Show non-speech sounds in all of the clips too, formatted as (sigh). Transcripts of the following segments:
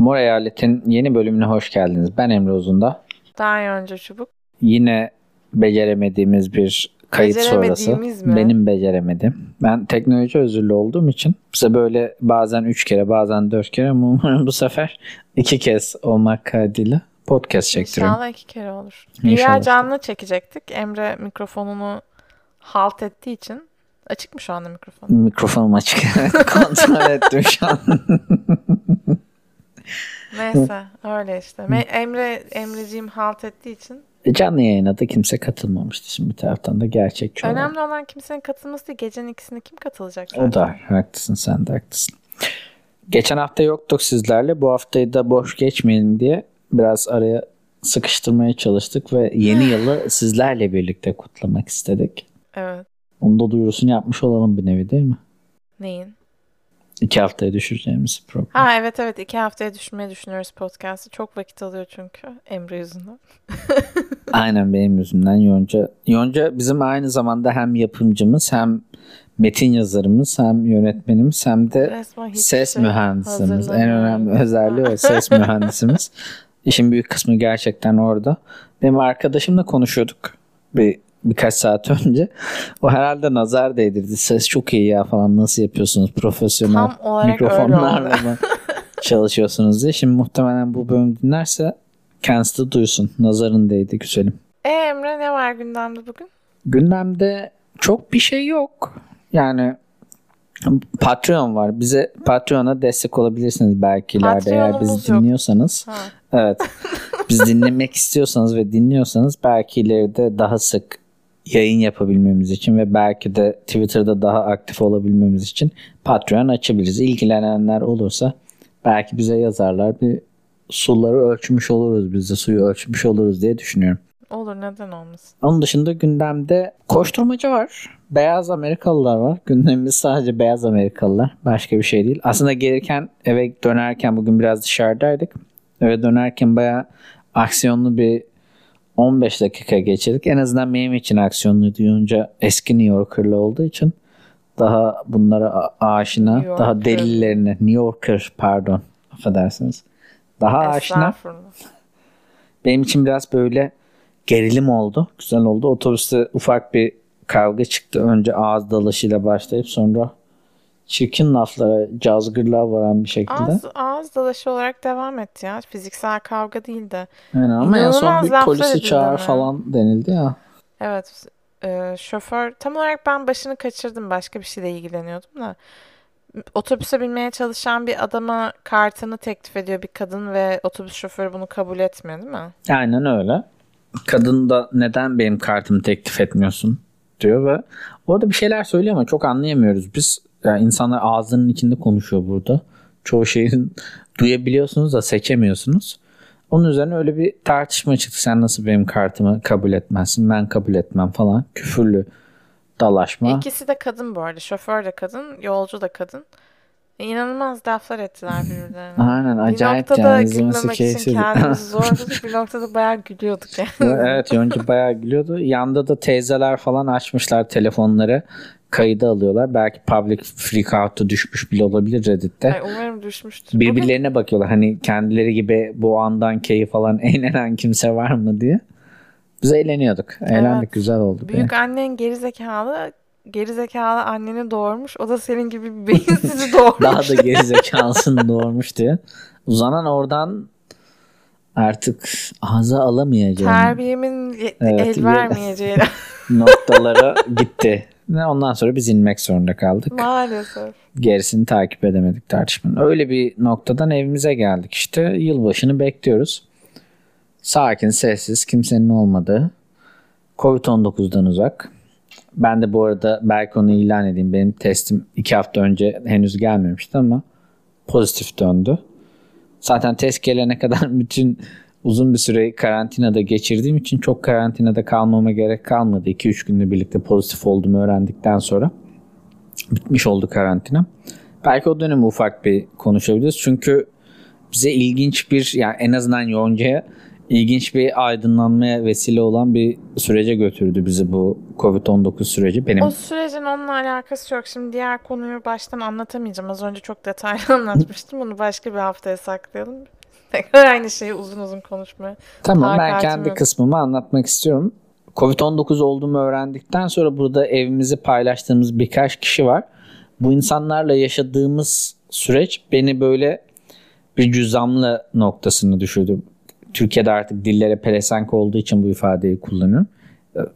Mor Eyalet'in yeni bölümüne hoş geldiniz. Ben Emre Uzun'da. Daha önce çubuk. Yine beceremediğimiz bir kayıt sonrası. Mi? Benim beceremedim. Ben teknoloji özürlü olduğum için bize böyle bazen üç kere bazen dört kere ama umarım bu sefer iki kez olmak kaydıyla podcast çektiriyorum. İnşallah iki kere olur. İnşallah. yer canlı çekecektik. Emre mikrofonunu halt ettiği için. Açık mı şu anda mikrofon? Mikrofonum açık. (laughs) Kontrol ettim şu an. (laughs) Neyse öyle işte. Emre Emreciğim halt ettiği için. Canlı yayına da kimse katılmamıştı. Şimdi bir taraftan da gerçekçi. Önemli olan kimsenin katılması değil. Gecenin ikisinde kim katılacak zaten? O da haklısın sen de haklısın. Geçen hafta yoktuk sizlerle. Bu haftayı da boş geçmeyelim diye biraz araya sıkıştırmaya çalıştık ve yeni (sighs) yılı sizlerle birlikte kutlamak istedik. Evet. Onu da duyurusunu yapmış olalım bir nevi değil mi? Neyin? İki haftaya düşüreceğimiz program. Ha evet evet iki haftaya düşürmeyi düşünüyoruz podcast'ı. Çok vakit alıyor çünkü Emre yüzünden. (laughs) Aynen benim yüzümden Yonca. Yonca bizim aynı zamanda hem yapımcımız hem metin yazarımız hem yönetmenimiz hem de ses şey mühendisimiz. En önemli özelliği o ses (laughs) mühendisimiz. İşin büyük kısmı gerçekten orada. Benim arkadaşımla konuşuyorduk bir birkaç saat (laughs) önce. O herhalde nazar değdirdi. Ses çok iyi ya falan nasıl yapıyorsunuz profesyonel mikrofonlarla mı (laughs) çalışıyorsunuz diye. Şimdi muhtemelen bu bölüm dinlerse kendisi de duysun. Nazarın değdi güzelim. E Emre ne var gündemde bugün? Gündemde çok bir şey yok. Yani Patreon var. Bize Patreon'a destek olabilirsiniz belki ileride eğer bizi yok. dinliyorsanız. Ha. Evet. (laughs) Biz dinlemek istiyorsanız ve dinliyorsanız belki ileride daha sık yayın yapabilmemiz için ve belki de Twitter'da daha aktif olabilmemiz için Patreon açabiliriz. İlgilenenler olursa belki bize yazarlar. Bir suları ölçmüş oluruz biz de suyu ölçmüş oluruz diye düşünüyorum. Olur neden olmasın? Onun dışında gündemde koşturmaca var. Beyaz Amerikalılar var. Gündemimiz sadece beyaz Amerikalılar. Başka bir şey değil. Aslında gelirken eve dönerken bugün biraz dışarıdaydık. Eve dönerken bayağı aksiyonlu bir 15 dakika geçirdik. En azından benim için aksiyonlu duyunca eski New Yorker'lı olduğu için daha bunlara aşina, New daha Yorker. delillerine New Yorker pardon affedersiniz. Daha aşina benim için biraz böyle gerilim oldu. Güzel oldu. Otobüste ufak bir kavga çıktı. Önce ağız dalaşıyla başlayıp sonra çirkin laflara, cazgırlığa varan bir şekilde. Ağız, ağız dalaşı olarak devam etti ya. Fiziksel kavga değil de. Aynen ama en son bir polisi çağır falan denildi ya. Evet. e, şoför tam olarak ben başını kaçırdım. Başka bir şeyle ilgileniyordum da. Otobüse binmeye çalışan bir adama kartını teklif ediyor bir kadın ve otobüs şoförü bunu kabul etmiyor değil mi? Aynen öyle. Kadın da neden benim kartımı teklif etmiyorsun diyor ve orada bir şeyler söylüyor ama çok anlayamıyoruz. Biz yani insanlar ağzının içinde konuşuyor burada. Çoğu şeyin (laughs) duyabiliyorsunuz da seçemiyorsunuz. Onun üzerine öyle bir tartışma çıktı. Sen nasıl benim kartımı kabul etmezsin? Ben kabul etmem falan. Küfürlü dalaşma. İkisi de kadın bu arada. Şoför de kadın, yolcu da kadın. E, İnanılmaz laflar ettiler birbirlerine. (laughs) Aynen bir acayip noktada yani gülmemek için kendimizi (laughs) zorladık. bir noktada bayağı gülüyorduk yani. evet Yonca bayağı gülüyordu. Yanda da teyzeler falan açmışlar telefonları. Kaydı alıyorlar. Belki public freak out'a düşmüş bile olabilir Reddit'te. Ay, umarım düşmüştür. Birbirlerine bakıyorlar. Hani kendileri gibi bu andan keyif alan (laughs) eğlenen kimse var mı diye. Biz eğleniyorduk. Eğlendik. Evet. Güzel oldu. Bugün büyük annen gerizekalı, gerizekalı anneni doğurmuş. O da senin gibi bir beyinsizi (laughs) doğurmuş. Daha da gerizekalısını doğurmuş diye. Uzanan oradan artık ağza alamayacağım Terbiyemin ye- Evet, el ye- vermeyeceği (laughs) noktalara gitti. Ondan sonra biz inmek zorunda kaldık. maalesef. Gerisini takip edemedik tartışmanın. Öyle bir noktadan evimize geldik işte. Yılbaşını bekliyoruz. Sakin, sessiz, kimsenin olmadığı. Covid-19'dan uzak. Ben de bu arada belki onu ilan edeyim. Benim testim iki hafta önce henüz gelmemişti ama pozitif döndü. Zaten test gelene kadar (laughs) bütün uzun bir süre karantinada geçirdiğim için çok karantinada kalmama gerek kalmadı. 2-3 günde birlikte pozitif olduğumu öğrendikten sonra bitmiş oldu karantina. Belki o dönemi ufak bir konuşabiliriz. Çünkü bize ilginç bir yani en azından Yonca'ya ilginç bir aydınlanmaya vesile olan bir sürece götürdü bizi bu Covid-19 süreci. Benim O sürecin onunla alakası yok. Şimdi diğer konuyu baştan anlatamayacağım. Az önce çok detaylı (laughs) anlatmıştım. Bunu başka bir haftaya saklayalım. Tekrar (laughs) aynı şeyi uzun uzun konuşmaya. Tamam ben kendi yok. kısmımı anlatmak istiyorum. Covid-19 olduğumu öğrendikten sonra burada evimizi paylaştığımız birkaç kişi var. Bu insanlarla yaşadığımız süreç beni böyle bir cüzamlı noktasını düşürdü. Türkiye'de artık dillere pelesenk olduğu için bu ifadeyi kullanıyorum.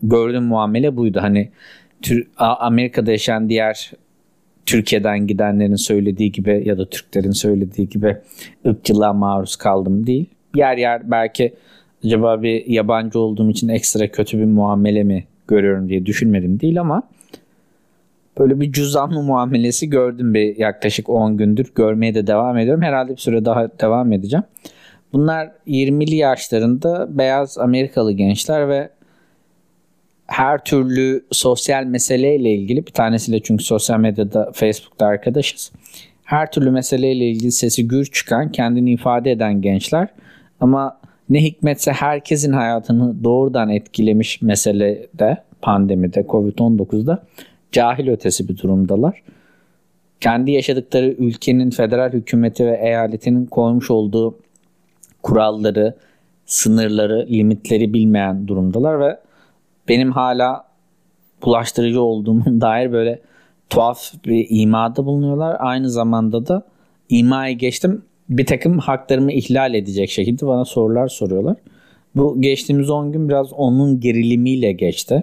Gördüğüm muamele buydu. Hani Amerika'da yaşayan diğer Türkiye'den gidenlerin söylediği gibi ya da Türklerin söylediği gibi ırkçılığa maruz kaldım değil. Yer yer belki acaba bir yabancı olduğum için ekstra kötü bir muamele mi görüyorum diye düşünmedim değil ama böyle bir cüzdanlı muamelesi gördüm bir yaklaşık 10 gündür. Görmeye de devam ediyorum. Herhalde bir süre daha devam edeceğim. Bunlar 20'li yaşlarında beyaz Amerikalı gençler ve her türlü sosyal meseleyle ilgili bir tanesiyle çünkü sosyal medyada Facebook'ta arkadaşız. Her türlü meseleyle ilgili sesi gür çıkan, kendini ifade eden gençler ama ne hikmetse herkesin hayatını doğrudan etkilemiş meselede, pandemide, Covid-19'da cahil ötesi bir durumdalar. Kendi yaşadıkları ülkenin federal hükümeti ve eyaletinin koymuş olduğu kuralları, sınırları, limitleri bilmeyen durumdalar ve benim hala bulaştırıcı olduğumun (laughs) dair böyle tuhaf bir imada bulunuyorlar. Aynı zamanda da imayı geçtim bir takım haklarımı ihlal edecek şekilde bana sorular soruyorlar. Bu geçtiğimiz 10 gün biraz onun gerilimiyle geçti.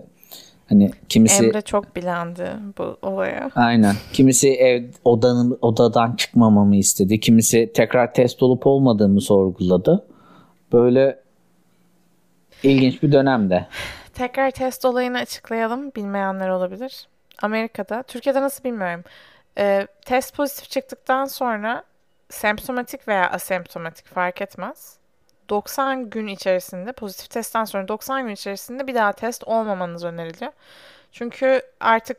Hani kimisi Emre çok bilendi bu olaya. Aynen. Kimisi ev odanın odadan çıkmamamı istedi. Kimisi tekrar test olup olmadığımı sorguladı. Böyle ilginç bir dönemde. Tekrar test olayını açıklayalım. Bilmeyenler olabilir. Amerika'da, Türkiye'de nasıl bilmiyorum. Ee, test pozitif çıktıktan sonra semptomatik veya asemptomatik fark etmez. 90 gün içerisinde pozitif testten sonra 90 gün içerisinde bir daha test olmamanız öneriliyor. Çünkü artık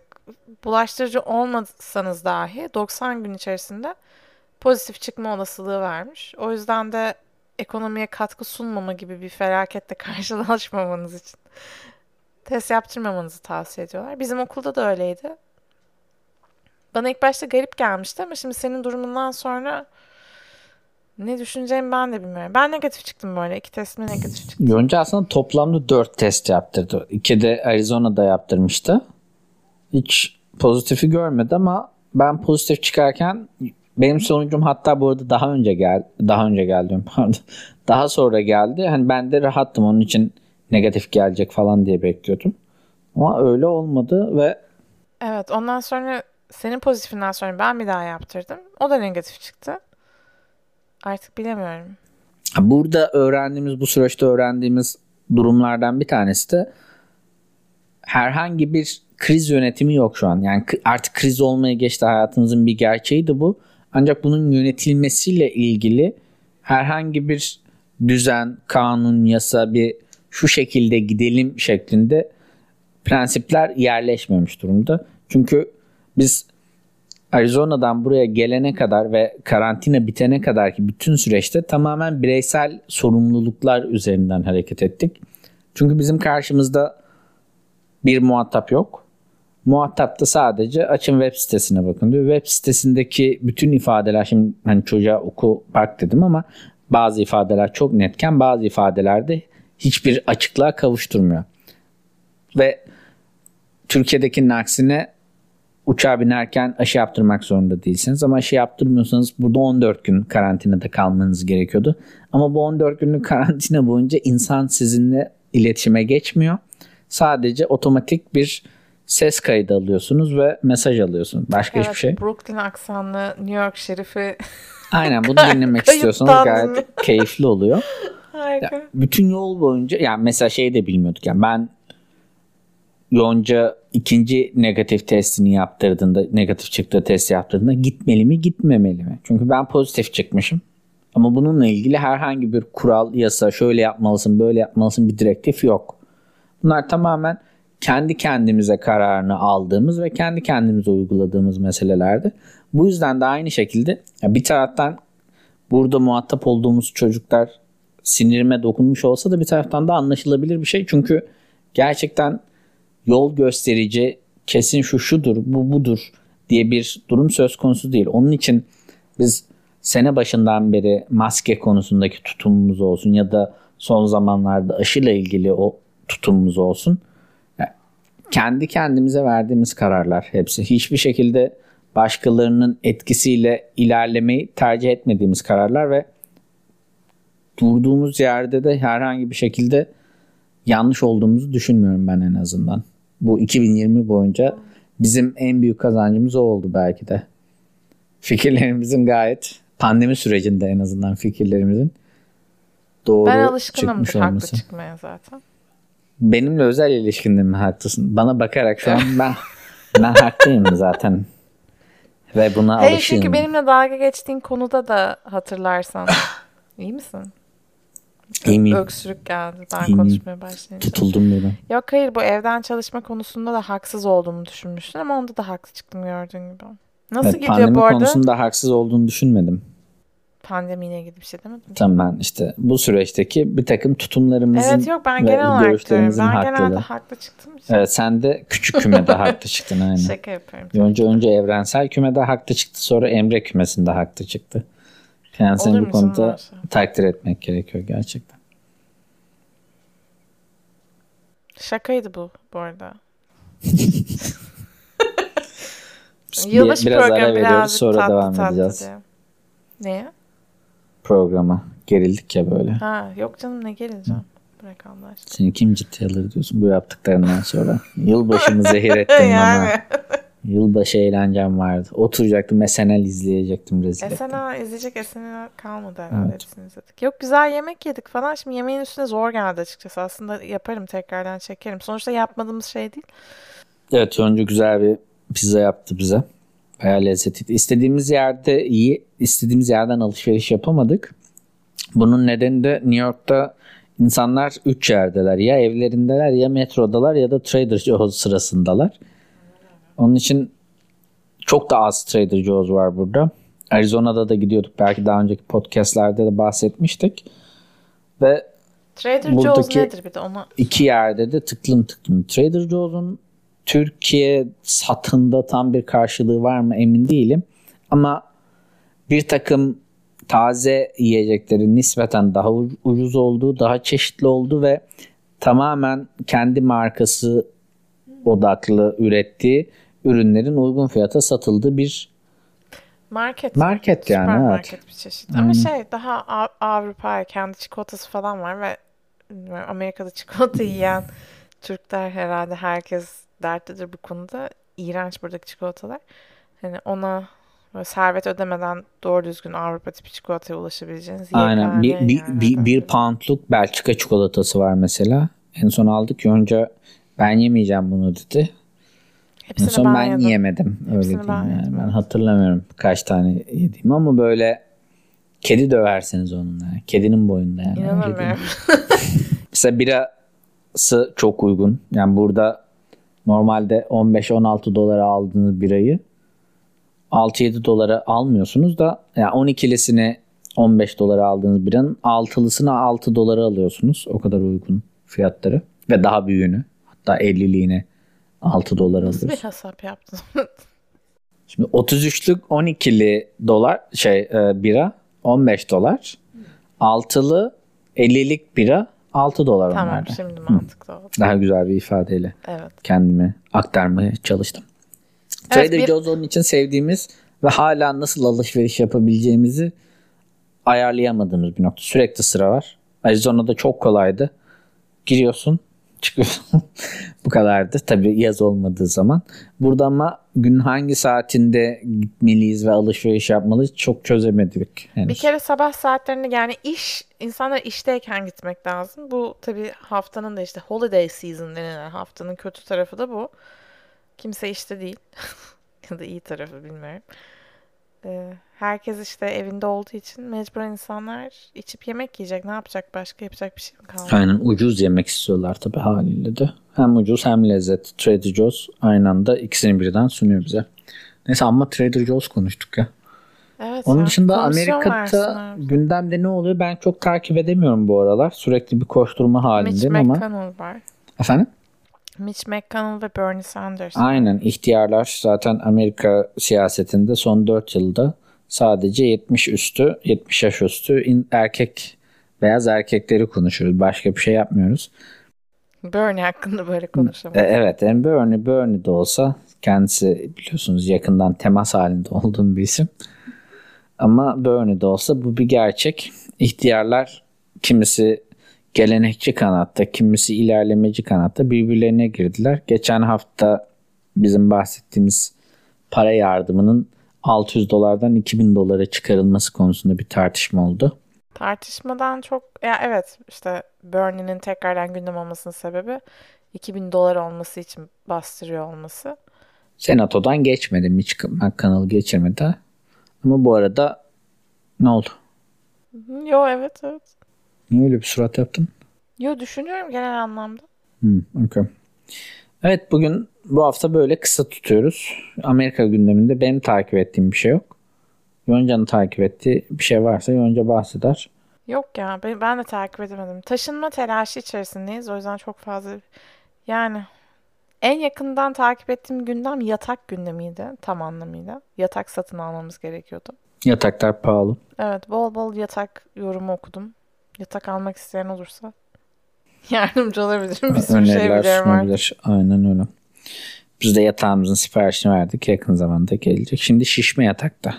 bulaştırıcı olmasanız dahi 90 gün içerisinde pozitif çıkma olasılığı varmış. O yüzden de ekonomiye katkı sunmama gibi bir felaketle (laughs) karşılaşmamanız için test yaptırmamanızı tavsiye ediyorlar. Bizim okulda da öyleydi. Bana ilk başta garip gelmişti ama şimdi senin durumundan sonra ne düşüneceğimi ben de bilmiyorum. Ben negatif çıktım böyle. İki testimde negatif çıktım. Yonca aslında toplamda 4 test yaptırdı. İki de Arizona'da yaptırmıştı. Hiç pozitifi görmedi ama ben pozitif çıkarken benim sonucum hatta bu arada daha önce geldi. Daha önce geldi (laughs) pardon. Daha sonra geldi. Hani ben de rahattım onun için negatif gelecek falan diye bekliyordum. Ama öyle olmadı ve Evet ondan sonra senin pozitifinden sonra ben bir daha yaptırdım. O da negatif çıktı. Artık bilemiyorum. burada öğrendiğimiz bu süreçte öğrendiğimiz durumlardan bir tanesi de herhangi bir kriz yönetimi yok şu an. Yani artık kriz olmaya geçti hayatımızın bir gerçeğiydi bu. Ancak bunun yönetilmesiyle ilgili herhangi bir düzen, kanun, yasa bir şu şekilde gidelim şeklinde prensipler yerleşmemiş durumda. Çünkü biz Arizona'dan buraya gelene kadar ve karantina bitene kadar ki bütün süreçte tamamen bireysel sorumluluklar üzerinden hareket ettik. Çünkü bizim karşımızda bir muhatap yok. Muhatap da sadece açın web sitesine bakın diyor. Web sitesindeki bütün ifadeler şimdi hani çocuğa oku bak dedim ama bazı ifadeler çok netken bazı ifadelerde hiçbir açıklığa kavuşturmuyor. Ve Türkiye'dekinin aksine uçağa binerken aşı yaptırmak zorunda değilsiniz. Ama aşı yaptırmıyorsanız burada 14 gün karantinada kalmanız gerekiyordu. Ama bu 14 günlük (laughs) karantina boyunca insan sizinle iletişime geçmiyor. Sadece otomatik bir ses kaydı alıyorsunuz ve mesaj alıyorsunuz. Başka Evet, hiçbir şey. Brooklyn aksanlı New York şerifi. (laughs) Aynen bunu dinlemek (laughs) istiyorsanız gayet keyifli oluyor. (laughs) Harika. bütün yol boyunca yani mesela şey de bilmiyorduk yani ben Yonca ikinci negatif testini yaptırdığında negatif çıktığı test yaptırdığında gitmeli mi gitmemeli mi? Çünkü ben pozitif çıkmışım. Ama bununla ilgili herhangi bir kural, yasa, şöyle yapmalısın, böyle yapmalısın bir direktif yok. Bunlar tamamen kendi kendimize kararını aldığımız ve kendi kendimize uyguladığımız meselelerdi. Bu yüzden de aynı şekilde bir taraftan burada muhatap olduğumuz çocuklar sinirime dokunmuş olsa da bir taraftan da anlaşılabilir bir şey. Çünkü gerçekten yol gösterici kesin şu şudur bu budur diye bir durum söz konusu değil. Onun için biz sene başından beri maske konusundaki tutumumuz olsun ya da son zamanlarda aşıyla ilgili o tutumumuz olsun. Kendi kendimize verdiğimiz kararlar hepsi. Hiçbir şekilde başkalarının etkisiyle ilerlemeyi tercih etmediğimiz kararlar ve durduğumuz yerde de herhangi bir şekilde yanlış olduğumuzu düşünmüyorum ben en azından. Bu 2020 boyunca bizim en büyük kazancımız o oldu belki de. Fikirlerimizin gayet pandemi sürecinde en azından fikirlerimizin doğru Ben alışkınımdır çıkmış haklı olması. çıkmaya zaten. Benimle özel ilişkinde mi haklısın? Bana bakarak şu an ben ben haklıyım zaten. Ve buna Hayır alışığım. çünkü benimle dalga geçtiğin konuda da hatırlarsan. İyi misin? İyiyim. Öksürük geldi ben İyiyim. konuşmaya başlayınca. Tutuldum böyle. Yok hayır bu evden çalışma konusunda da haksız olduğumu düşünmüştün ama onda da haklı çıktım gördüğün gibi. Nasıl Evet, gidiyor pandemi bu arada? konusunda haksız olduğunu düşünmedim. Pandemiyle ilgili bir şey demedim. Tamam ben işte bu süreçteki bir takım tutumlarımızın Evet yok ben ve genel olarak diyorum. görüşlerimizin Ben haklılığı. genelde haklı çıktım. için Evet sen de küçük kümede haklı (laughs) çıktın aynen. Şaka yapıyorum. Önce önce evrensel kümede haklı çıktı sonra Emre kümesinde haklı çıktı. Yani seni bu konuda varsa? takdir etmek gerekiyor gerçekten. Şakaydı bu bu arada. (laughs) Biz bir- Yılbaşı biraz ara programı veriyoruz birazcık sonra tatlı devam tatlı edeceğiz diye. Neye? Programa. Gerildik ya böyle. Ha yok canım ne geleceğim. Bırak Allah aşkına. Seni kim ciddiye alır diyorsun bu yaptıklarından sonra. (laughs) Yılbaşımı zehir ettin bana. yani. Yılbaşı eğlencem vardı. Oturacaktım SNL izleyecektim rezil. SNL izleyecek SNL kalmadı herhalde Evet. hepsini izledik. Yok güzel yemek yedik falan. Şimdi yemeğin üstüne zor geldi açıkçası. Aslında yaparım tekrardan çekerim. Sonuçta yapmadığımız şey değil. Evet Yonca güzel bir pizza yaptı bize. Bayağı lezzetliydi. İstediğimiz yerde iyi, istediğimiz yerden alışveriş yapamadık. Bunun nedeni de New York'ta insanlar üç yerdeler. Ya evlerindeler ya metrodalar ya da Trader Joe's sırasındalar. Onun için çok da az Trader Joe's var burada. Arizona'da da gidiyorduk. Belki daha önceki podcastlerde de bahsetmiştik. Ve Trader Joe's nedir bir de onu iki yerde de tıklım tıklım. Trader Joe's'un Türkiye satında tam bir karşılığı var mı emin değilim. Ama bir takım taze yiyeceklerin nispeten daha ucuz olduğu, daha çeşitli olduğu ve tamamen kendi markası odaklı ürettiği ürünlerin uygun fiyata satıldığı bir market. market yani. Evet. Süpermarket bir çeşit. Ama şey daha Av- Avrupa kendi çikolatası falan var ve Amerika'da çikolata yiyen Türkler herhalde herkes dertlidir bu konuda. İğrenç buradaki çikolatalar. Hani ona böyle servet ödemeden doğru düzgün Avrupa tipi çikolataya ulaşabileceğiniz Aynen. Bir, yegane bir, bir, poundluk Belçika çikolatası var mesela. En son aldık. Yonca ben yemeyeceğim bunu dedi. En Hepsini son ben ben, yedim. yiyemedim. Öyle Hepsini diyeyim ben yani. Ben hatırlamıyorum kaç tane yediğimi ama böyle kedi döversiniz onunla. yani. Kedinin boyunda yani. İnanamıyorum. Mesela birası çok uygun. Yani burada normalde 15-16 dolara aldığınız birayı 6-7 dolara almıyorsunuz da yani 12'lisini 15 dolara aldığınız biranın 6'lısını 6 dolara alıyorsunuz. O kadar uygun fiyatları. Ve daha büyüğünü hatta 50'liğine 6 dolar Nasıl bir hesap yaptın? Şimdi 33'lük 12'li dolar şey e, bira 15 dolar. 6'lı 50'lik bira 6 dolar tamam onlarda. şimdi mantıklı oldu. Daha güzel bir ifadeyle Evet. kendimi aktarmaya çalıştım. Evet, Trader bir- Joe's onun için sevdiğimiz ve hala nasıl alışveriş yapabileceğimizi ayarlayamadığımız bir nokta. Sürekli sıra var. Arizona'da çok kolaydı. Giriyorsun, çıkıyorsun. (laughs) Bu kadardı. Tabii yaz olmadığı zaman. Burada ama gün hangi saatinde gitmeliyiz ve alışveriş yapmalıyız çok çözemedik. henüz. Bir kere sabah saatlerinde yani iş insanlar işteyken gitmek lazım. Bu tabii haftanın da işte holiday season denilen haftanın kötü tarafı da bu. Kimse işte değil. (laughs) ya da iyi tarafı bilmiyorum. Ee, herkes işte evinde olduğu için mecburen insanlar içip yemek yiyecek. Ne yapacak başka yapacak bir şey mi kaldı? Aynen ucuz yemek istiyorlar tabii haliyle de. Hem ucuz hem lezzet. Trader Joe's aynı anda ikisini birden sunuyor bize. Neyse ama Trader Joe's konuştuk ya. Evet Onun ya, dışında Amerika'da gündemde ne oluyor ben çok takip edemiyorum bu aralar. Sürekli bir koşturma Mitch halindeyim ama. McConnell var. Efendim? Mitch McConnell ve Bernie Sanders. Aynen ihtiyarlar zaten Amerika siyasetinde son 4 yılda sadece 70 üstü 70 yaş üstü in- erkek beyaz erkekleri konuşuyoruz. Başka bir şey yapmıyoruz. Bernie hakkında böyle E, konuşalım. evet yani Bernie, Bernie de olsa kendisi biliyorsunuz yakından temas halinde olduğum bir isim. Ama Bernie de olsa bu bir gerçek. İhtiyarlar kimisi gelenekçi kanatta, kimisi ilerlemeci kanatta birbirlerine girdiler. Geçen hafta bizim bahsettiğimiz para yardımının 600 dolardan 2000 dolara çıkarılması konusunda bir tartışma oldu. Tartışmadan çok ya evet işte Bernie'nin tekrardan gündem olmasının sebebi 2000 dolar olması için bastırıyor olması. Senatodan geçmedi. Mitch McConnell geçirmedi. Ama bu arada ne oldu? Yo evet evet. Niye öyle bir surat yaptın? Yo düşünüyorum genel anlamda. Hmm, okay. Evet bugün bu hafta böyle kısa tutuyoruz. Amerika gündeminde benim takip ettiğim bir şey yok. Yonca'nın takip ettiği bir şey varsa Yonca bahseder. Yok ya ben, ben de takip edemedim. Taşınma telaşı içerisindeyiz. O yüzden çok fazla yani en yakından takip ettiğim gündem yatak gündemiydi tam anlamıyla. Yatak satın almamız gerekiyordu. Yataklar pahalı. Evet bol bol yatak yorumu okudum. Yatak almak isteyen olursa (laughs) yardımcı olabilirim. Bir sürü şey Öneriler biliyorum artık. Aynen öyle. Biz de yatağımızın siparişini verdik. Yakın zamanda gelecek. Şimdi şişme yatakta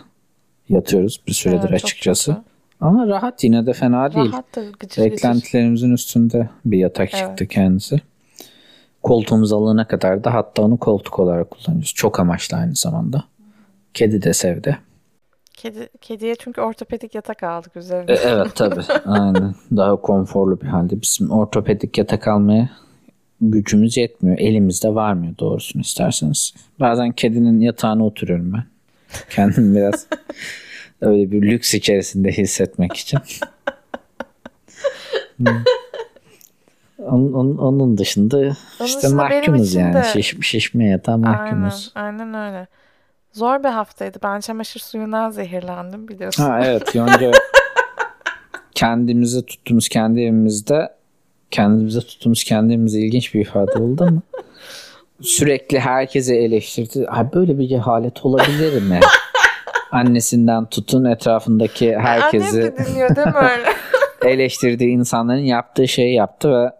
yatıyoruz bir süredir Evet, açıkçası. kötü. Ama rahat yine de fena değil. Rahat da gıcır gıcır. Beklentilerimizin üstünde bir yatak Evet. çıktı kendisi. Koltuğumuz alana kadar da hatta onu koltuk olarak kullanıyoruz. Çok amaçlı aynı zamanda. Kedi de sevdi. Kedi, kediye çünkü ortopedik yatak aldık üzerine. E, evet tabii. (laughs) Aynen. Daha konforlu bir halde. Bizim ortopedik yatak almaya gücümüz yetmiyor. Elimizde varmıyor doğrusunu isterseniz. Bazen kedinin yatağına oturuyorum ben. Kendim biraz (laughs) öyle bir lüks içerisinde hissetmek için. Hmm. Onun, onun, onun dışında Onun işte mahkumuz yani. Şiş, şişme yatağa Aynen, mahkumuz. aynen öyle. Zor bir haftaydı. Ben çamaşır suyundan zehirlendim biliyorsun. Ha evet Yonca (laughs) kendimize tuttuğumuz kendi evimizde kendimize tuttuğumuz kendi evimizde ilginç bir ifade oldu ama sürekli herkese eleştirdi. Ha böyle bir cehalet olabilir mi? (laughs) Annesinden tutun etrafındaki Annem herkesi de dinliyor değil mi öyle? (laughs) eleştirdiği insanların yaptığı şeyi yaptı ve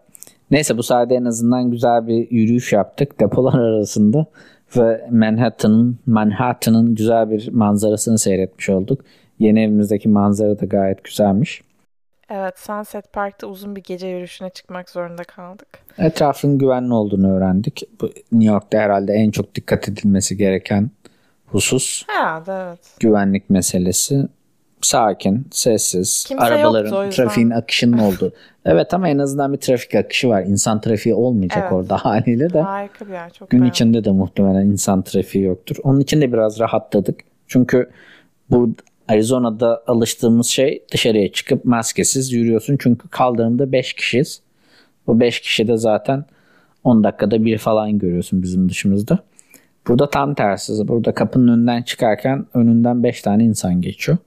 neyse bu sayede en azından güzel bir yürüyüş yaptık depolar arasında ve Manhattan'ın Manhattan'ın güzel bir manzarasını seyretmiş olduk. Yeni evimizdeki manzara da gayet güzelmiş. Evet, Sunset Park'ta uzun bir gece yürüyüşüne çıkmak zorunda kaldık. Etrafın güvenli olduğunu öğrendik. Bu New York'ta herhalde en çok dikkat edilmesi gereken husus Herhalde evet. güvenlik meselesi. Sakin, sessiz, Kimse arabaların, trafiğin akışının olduğu. (laughs) Evet ama en azından bir trafik akışı var. İnsan trafiği olmayacak Evet. orada (laughs) haliyle de. Harika bir yer. Çok Gün beğendim. içinde de muhtemelen insan trafiği yoktur. Onun için de biraz rahatladık. Çünkü bu Arizona'da alıştığımız şey dışarıya çıkıp maskesiz yürüyorsun. Çünkü kaldırımda 5 kişiyiz. Bu 5 kişi de zaten 10 dakikada bir falan görüyorsun bizim dışımızda. Burada tam tersi. Burada kapının önünden çıkarken önünden 5 tane insan geçiyor.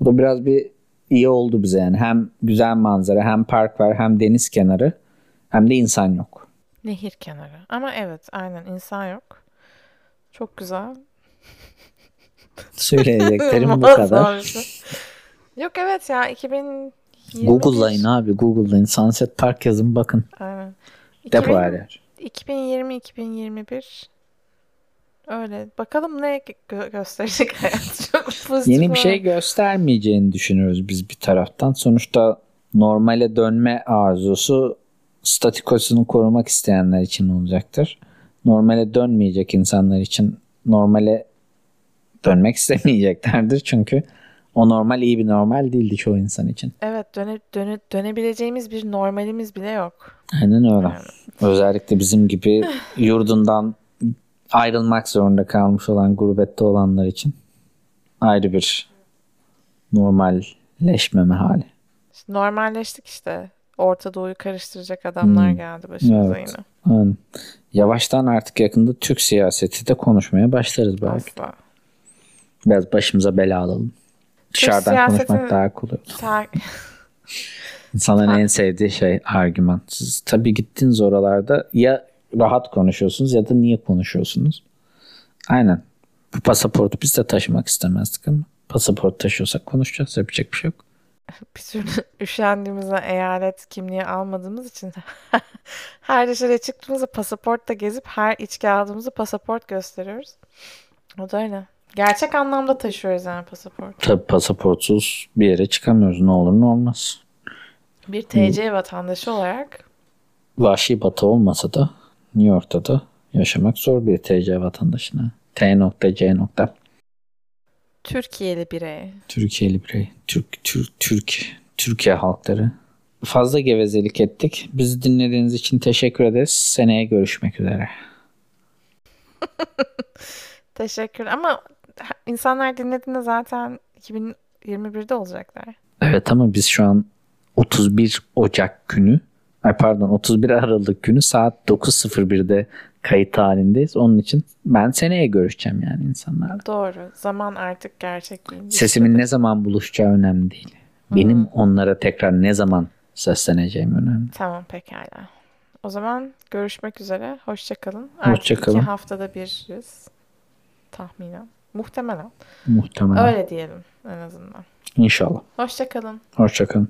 Bu da biraz bir iyi oldu bize yani. Hem güzel manzara hem park var hem deniz kenarı hem de insan yok. Nehir kenarı. Ama evet aynen insan yok. Çok güzel. (laughs) Söyleyeceklerim bu kadar. Yok evet ya 2021. Google'layın abi Google'layın. Sunset Park yazın bakın. Aynen. Depo 2000 her yer. 2020-2021 öyle. Bakalım ne gö- gösterecek (laughs) hayat. Çok pozitif Yeni bir şey göstermeyeceğini düşünüyoruz biz bir taraftan. Sonuçta normale dönme arzusu statikosunu korumak isteyenler için olacaktır. Normale dönmeyecek insanlar için normale dönmek (laughs) istemeyeceklerdir. Çünkü o normal iyi bir normal değildi çoğu insan için. Evet döne, döne, dönebileceğimiz bir normalimiz bile yok. Aynen öyle. Özellikle bizim gibi (laughs) yurdundan ayrılmak zorunda kalmış olan gurbette olanlar için ayrı bir normalleşmeme hali. Normalleştik işte. Orta Doğu'yu karıştıracak adamlar Hmm. geldi başımıza Evet. yine. Aynen. Yavaştan artık yakında Türk siyaseti de konuşmaya başlarız belki. Asla. Biraz başımıza bela alalım. Dışarıdan siyasetin- konuşmak daha kolay. Ta- İnsanların en sevdiği şey argüman. Siz tabii gittiğiniz oralarda ya rahat konuşuyorsunuz ya da niye konuşuyorsunuz? Aynen. Bu pasaportu biz de taşımak istemezdik ama pasaport taşıyorsak konuşacağız. Yapacak bir şey yok. (laughs) bir türlü (laughs) üşendiğimizden eyalet kimliği almadığımız için (laughs) her dışarıya çıktığımızda pasaportla gezip her içki aldığımızda pasaport gösteriyoruz. O da öyle. Gerçek anlamda taşıyoruz yani pasaport. Tabii pasaportsuz bir yere çıkamıyoruz. Ne olur ne olmaz. Bir TC vatandaşı olarak Vahşi batı olmasa da New York'ta da yaşamak zor bir TC vatandaşına. T nokta C nokta. Türkiye'li birey. Türkiye'li birey. Türk, Türk, Türk, Türkiye halkları. Fazla gevezelik ettik. Bizi dinlediğiniz için teşekkür ederiz. Seneye görüşmek üzere. (laughs) Teşekkür. Ama insanlar dinlediğinde zaten 2021'de olacaklar. Evet ama biz şu an 31 Ocak günü ay pardon 31 Aralık günü saat 9.01'de kayıt halindeyiz. Onun için ben seneye görüşeceğim yani insanlarla. Doğru. Zaman artık gerçek değil. Sesimin ne zaman buluşacağı önemli değil. Benim onlara tekrar ne zaman sesleneceğim önemli. Tamam pekala. O zaman görüşmek üzere. Hoşçakalın. Artık Hoşça kalın. iki haftada biriz. Tahminen. Muhtemelen. Muhtemelen. Öyle diyelim en azından. İnşallah. Hoşçakalın. Hoşçakalın.